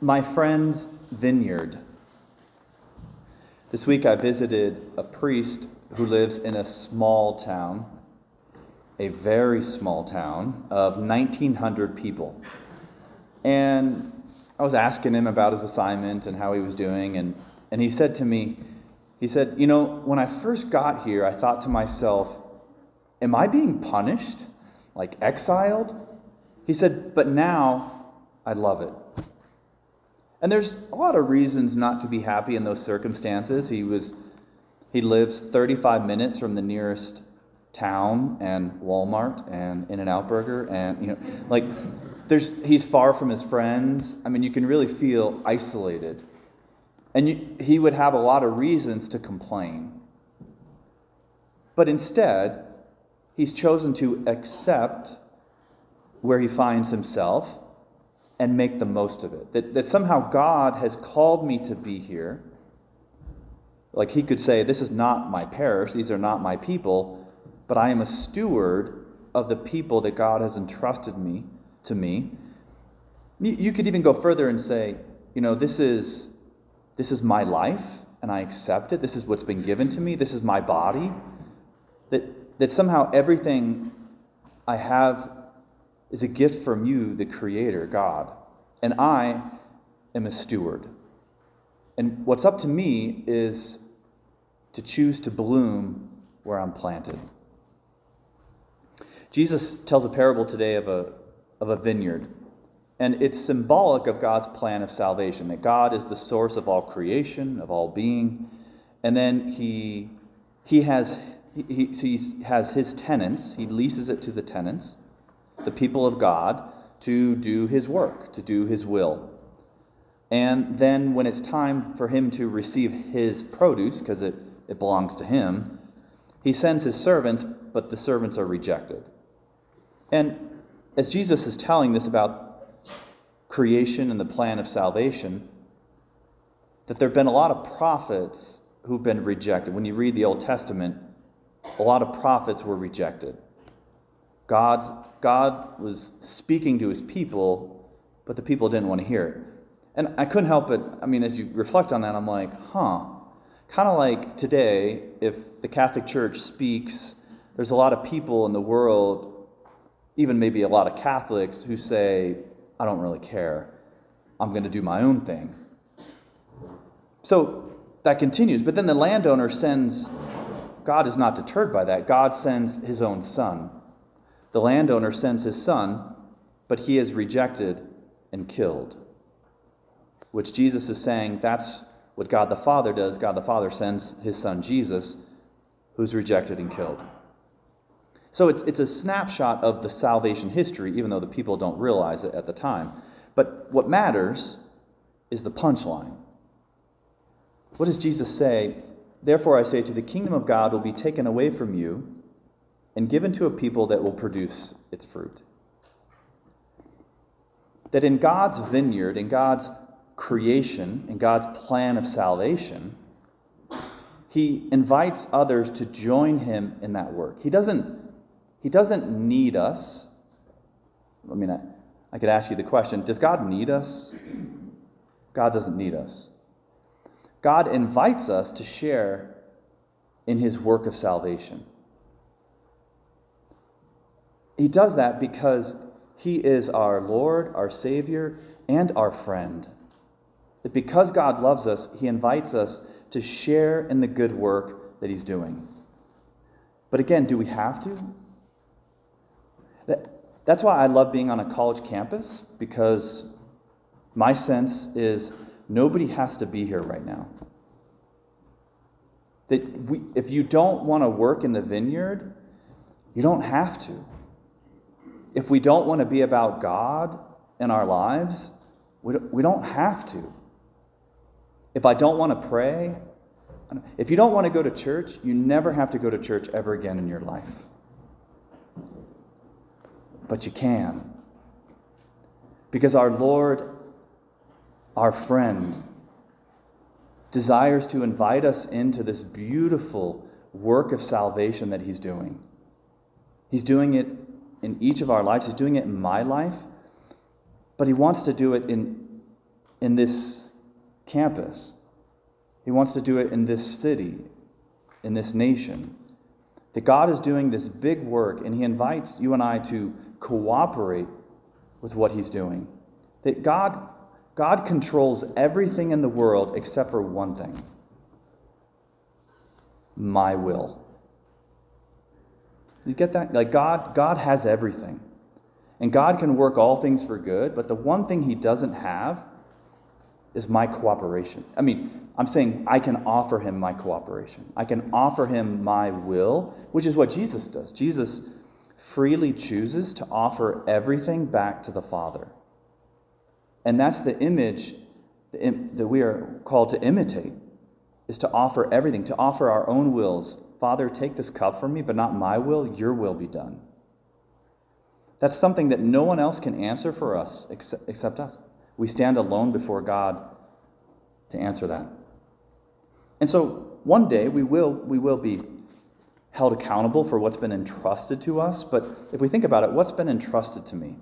My friend's vineyard. This week I visited a priest who lives in a small town, a very small town of 1,900 people. And I was asking him about his assignment and how he was doing, and, and he said to me, he said, You know, when I first got here, I thought to myself, Am I being punished? Like exiled? He said, But now I love it. And there's a lot of reasons not to be happy in those circumstances. He was he lives 35 minutes from the nearest town and Walmart and In-N-Out Burger and you know like there's he's far from his friends. I mean, you can really feel isolated. And you, he would have a lot of reasons to complain. But instead, he's chosen to accept where he finds himself and make the most of it. That, that somehow God has called me to be here. Like he could say, This is not my parish, these are not my people, but I am a steward of the people that God has entrusted me to me. You could even go further and say, you know, this is this is my life and I accept it. This is what's been given to me. This is my body. That that somehow everything I have is a gift from you, the Creator, God. And I am a steward. And what's up to me is to choose to bloom where I'm planted. Jesus tells a parable today of a, of a vineyard, and it's symbolic of God's plan of salvation that God is the source of all creation, of all being, and then He, he, has, he, he has His tenants, He leases it to the tenants the people of God, to do his work, to do his will. And then when it's time for him to receive his produce, because it, it belongs to him, he sends his servants, but the servants are rejected. And as Jesus is telling this about creation and the plan of salvation, that there have been a lot of prophets who've been rejected. When you read the Old Testament, a lot of prophets were rejected. God's, God was speaking to his people, but the people didn't want to hear it. And I couldn't help it. I mean, as you reflect on that, I'm like, huh. Kind of like today, if the Catholic Church speaks, there's a lot of people in the world, even maybe a lot of Catholics, who say, I don't really care. I'm going to do my own thing. So that continues. But then the landowner sends, God is not deterred by that. God sends his own son the landowner sends his son, but he is rejected and killed. Which Jesus is saying that's what God the Father does. God the Father sends his son Jesus, who's rejected and killed. So it's, it's a snapshot of the salvation history, even though the people don't realize it at the time. But what matters is the punchline. What does Jesus say? Therefore, I say to the kingdom of God will be taken away from you and given to a people that will produce its fruit. That in God's vineyard, in God's creation, in God's plan of salvation, he invites others to join him in that work. He doesn't, he doesn't need us. I mean, I, I could ask you the question Does God need us? God doesn't need us. God invites us to share in his work of salvation. He does that because he is our Lord, our Savior, and our friend. That because God loves us, he invites us to share in the good work that he's doing. But again, do we have to? That, that's why I love being on a college campus because my sense is nobody has to be here right now. That we, if you don't want to work in the vineyard, you don't have to if we don't want to be about God in our lives, we don't have to. If I don't want to pray, if you don't want to go to church, you never have to go to church ever again in your life. But you can. Because our Lord, our friend, desires to invite us into this beautiful work of salvation that He's doing. He's doing it in each of our lives. He's doing it in my life, but He wants to do it in, in this campus. He wants to do it in this city, in this nation. That God is doing this big work, and He invites you and I to cooperate with what He's doing. That God, God controls everything in the world except for one thing my will. You get that? Like God, God has everything. And God can work all things for good, but the one thing He doesn't have is my cooperation. I mean, I'm saying I can offer Him my cooperation. I can offer Him my will, which is what Jesus does. Jesus freely chooses to offer everything back to the Father. And that's the image that we are called to imitate, is to offer everything, to offer our own wills. Father, take this cup from me, but not my will, your will be done. That's something that no one else can answer for us except, except us. We stand alone before God to answer that. And so one day we will, we will be held accountable for what's been entrusted to us. But if we think about it, what's been entrusted to me?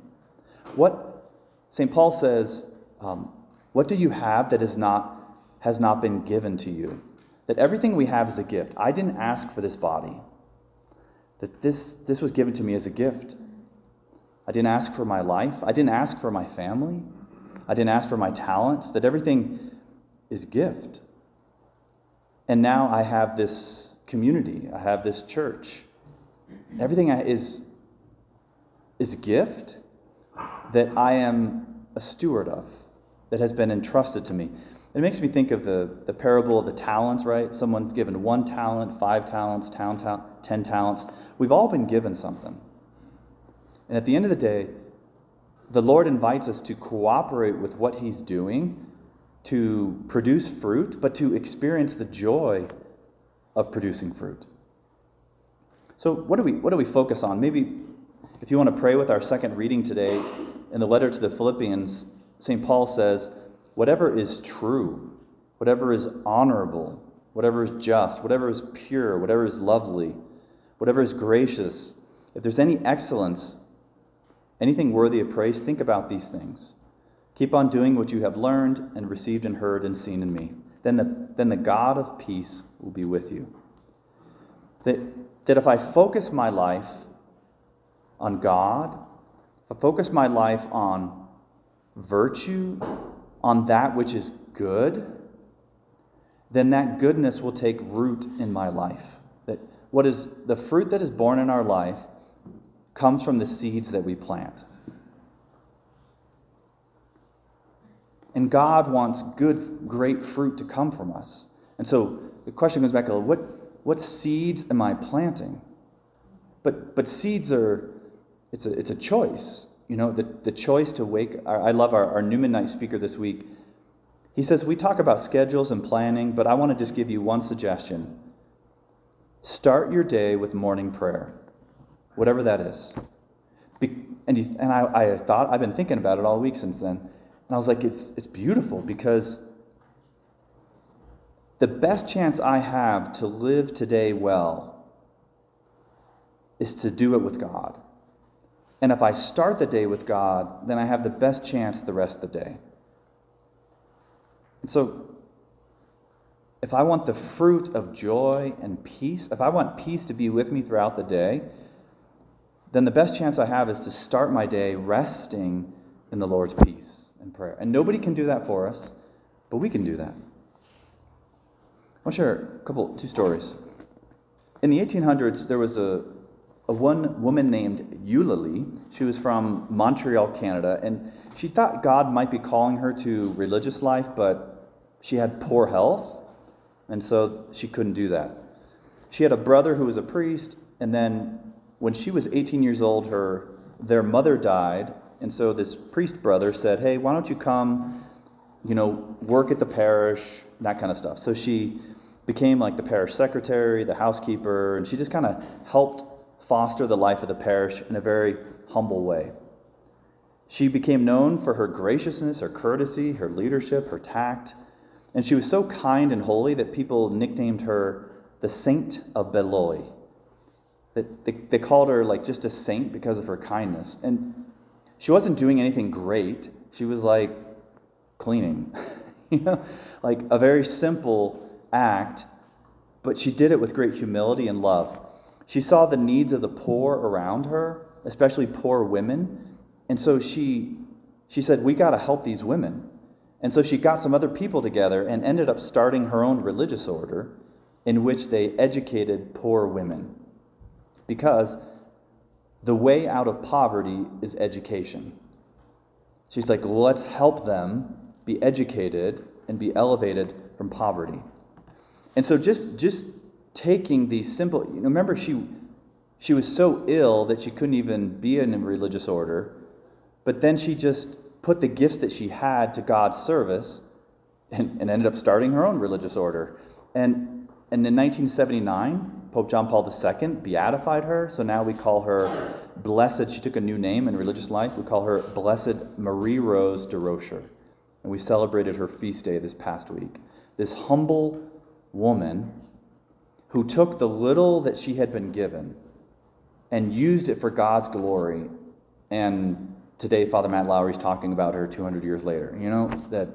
What St. Paul says, um, what do you have that is not, has not been given to you? That everything we have is a gift. I didn't ask for this body. That this, this was given to me as a gift. I didn't ask for my life. I didn't ask for my family. I didn't ask for my talents. That everything is gift. And now I have this community. I have this church. Everything is, is a gift that I am a steward of, that has been entrusted to me. It makes me think of the, the parable of the talents, right? Someone's given one talent, five talents, town ten talents. We've all been given something. And at the end of the day, the Lord invites us to cooperate with what He's doing to produce fruit, but to experience the joy of producing fruit. So, what do we, what do we focus on? Maybe if you want to pray with our second reading today, in the letter to the Philippians, St. Paul says, Whatever is true, whatever is honorable, whatever is just, whatever is pure, whatever is lovely, whatever is gracious, if there's any excellence, anything worthy of praise, think about these things. Keep on doing what you have learned and received and heard and seen in me. Then the, then the God of peace will be with you. That, that if I focus my life on God, if I focus my life on virtue, on that which is good, then that goodness will take root in my life. That what is the fruit that is born in our life comes from the seeds that we plant. And God wants good, great fruit to come from us. And so the question comes back to what, what seeds am I planting? But, but seeds are, it's a, it's a choice. You know, the, the choice to wake. I love our, our Newman Night speaker this week. He says, We talk about schedules and planning, but I want to just give you one suggestion. Start your day with morning prayer, whatever that is. Be, and and I, I thought, I've been thinking about it all week since then. And I was like, it's, it's beautiful because the best chance I have to live today well is to do it with God. And if I start the day with God, then I have the best chance the rest of the day. And so, if I want the fruit of joy and peace, if I want peace to be with me throughout the day, then the best chance I have is to start my day resting in the Lord's peace and prayer. And nobody can do that for us, but we can do that. I want to share a couple, two stories. In the 1800s, there was a, one woman named Eulalie. She was from Montreal, Canada, and she thought God might be calling her to religious life, but she had poor health, and so she couldn't do that. She had a brother who was a priest, and then when she was 18 years old, her their mother died, and so this priest brother said, Hey, why don't you come, you know, work at the parish, that kind of stuff. So she became like the parish secretary, the housekeeper, and she just kind of helped foster the life of the parish in a very humble way. She became known for her graciousness, her courtesy, her leadership, her tact, and she was so kind and holy that people nicknamed her the Saint of Beloeil. That they, they called her like just a saint because of her kindness. And she wasn't doing anything great. She was like cleaning. you know, like a very simple act, but she did it with great humility and love. She saw the needs of the poor around her, especially poor women, and so she she said, "We got to help these women." And so she got some other people together and ended up starting her own religious order in which they educated poor women. Because the way out of poverty is education. She's like, let's help them be educated and be elevated from poverty. And so just just taking these simple you know, remember she she was so ill that she couldn't even be in a religious order, but then she just put the gifts that she had to God's service and, and ended up starting her own religious order. And, and in 1979, Pope John Paul II beatified her, so now we call her Blessed. She took a new name in religious life. We call her Blessed Marie Rose Durocher. And we celebrated her feast day this past week. This humble woman who took the little that she had been given and used it for God's glory and today Father Matt Lowry's talking about her 200 years later. You know, that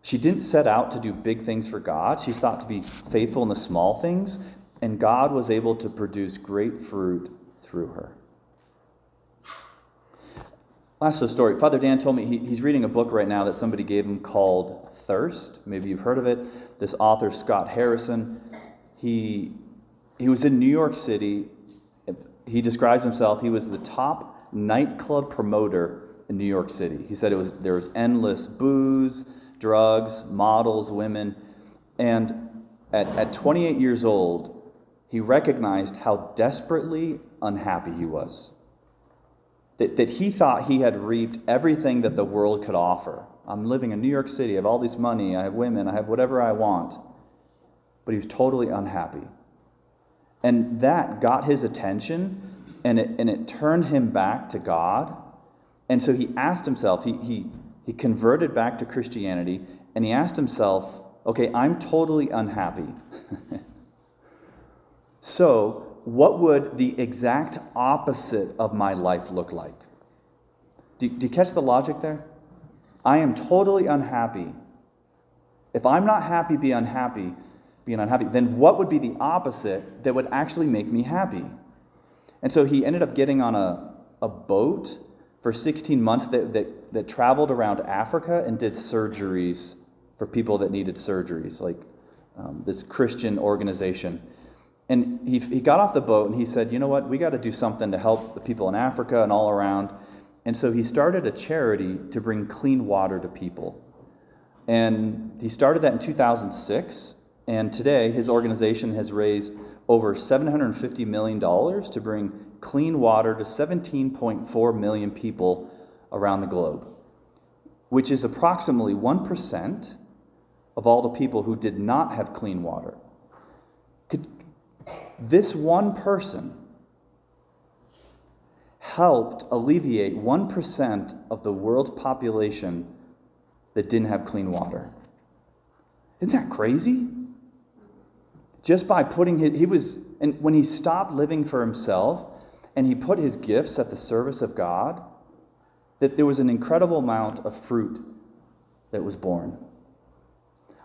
she didn't set out to do big things for God. She thought to be faithful in the small things, and God was able to produce great fruit through her. Last story. Father Dan told me he, he's reading a book right now that somebody gave him called Thirst. Maybe you've heard of it. This author, Scott Harrison, he, he was in New York City. He describes himself, he was the top nightclub promoter in New York City. He said it was there was endless booze, drugs, models, women, and at, at 28 years old, he recognized how desperately unhappy he was. That, that he thought he had reaped everything that the world could offer. I'm living in New York City, I have all this money, I have women, I have whatever I want. But he was totally unhappy. And that got his attention and it, and it turned him back to God. And so he asked himself, he, he, he converted back to Christianity, and he asked himself, okay, I'm totally unhappy. so, what would the exact opposite of my life look like? Do, do you catch the logic there? I am totally unhappy. If I'm not happy, be unhappy, being unhappy, then what would be the opposite that would actually make me happy? And so he ended up getting on a, a boat for 16 months that, that, that traveled around Africa and did surgeries for people that needed surgeries, like um, this Christian organization. And he, he got off the boat and he said, You know what? We got to do something to help the people in Africa and all around. And so he started a charity to bring clean water to people. And he started that in 2006. And today, his organization has raised over $750 million to bring clean water to 17.4 million people around the globe, which is approximately 1% of all the people who did not have clean water. Could, this one person helped alleviate 1% of the world's population that didn't have clean water. Isn't that crazy? just by putting his, he was, and when he stopped living for himself and he put his gifts at the service of God, that there was an incredible amount of fruit that was born.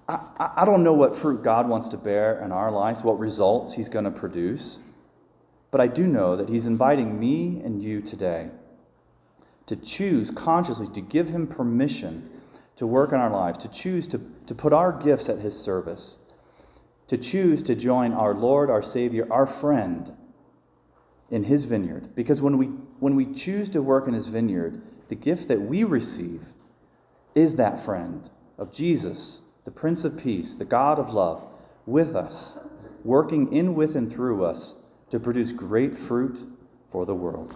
I, I don't know what fruit God wants to bear in our lives, what results he's going to produce, but I do know that he's inviting me and you today to choose consciously to give him permission to work in our lives, to choose to, to put our gifts at his service to choose to join our Lord, our Savior, our friend in His vineyard. Because when we, when we choose to work in His vineyard, the gift that we receive is that friend of Jesus, the Prince of Peace, the God of love, with us, working in, with, and through us to produce great fruit for the world.